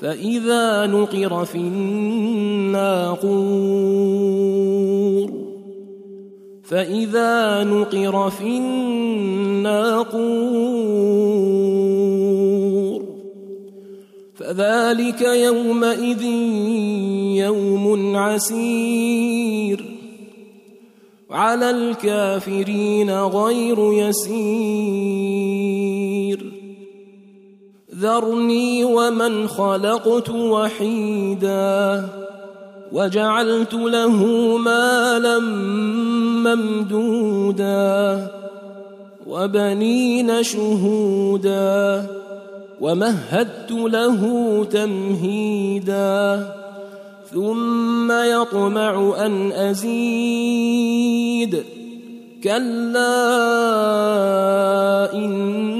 فإذا نقر في الناقور فإذا نقر في الناقور فذلك يومئذ يوم عسير. على الكافرين غير يسير. ذرني ومن خلقت وحيدا وجعلت له مالا ممدودا وبنين شهودا ومهدت له تمهيدا ثم يطمع أن أزيد كلا انه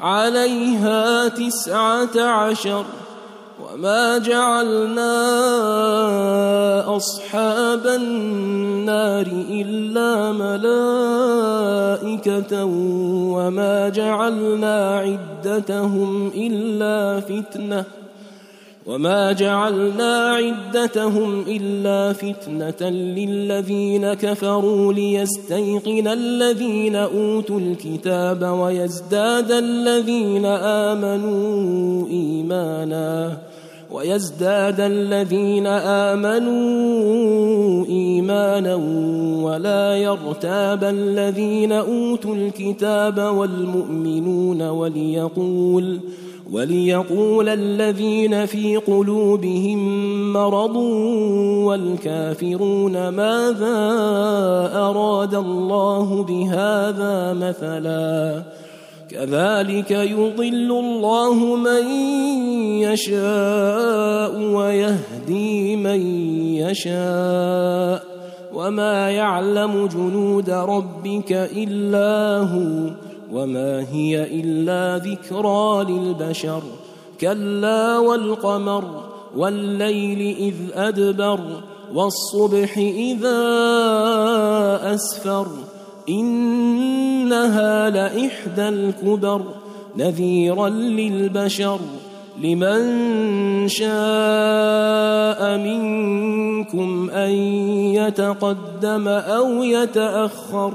عليها تسعة عشر وما جعلنا أصحاب النار إلا ملائكة وما جعلنا عدتهم إلا فتنةً وما جعلنا عدتهم الا فتنه للذين كفروا ليستيقن الذين اوتوا الكتاب ويزداد الذين امنوا ايمانا ويزداد الذين امنوا ايمانا ولا يرتاب الذين اوتوا الكتاب والمؤمنون وليقول وليقول الذين في قلوبهم مرض والكافرون ماذا أراد الله بهذا مثلا كذلك يضل الله من يشاء ويهدي من يشاء وما يعلم جنود ربك إلا هو وما هي إلا ذكرى للبشر. كلا والقمر والليل إذ أدبر والصبح إذا أسفر. إنها لإحدى الكبر نذيرا للبشر. لمن شاء منكم أن يتقدم أو يتأخر.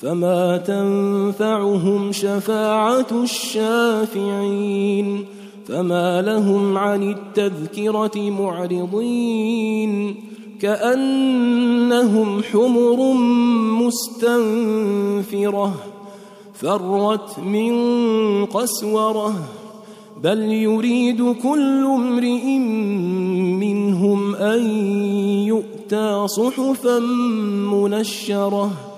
فما تنفعهم شفاعة الشافعين فما لهم عن التذكرة معرضين كأنهم حمر مستنفرة فرت من قسوره بل يريد كل امرئ منهم ان يؤتى صحفا منشره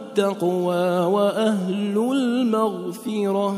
التقوى وأهل المغفرة.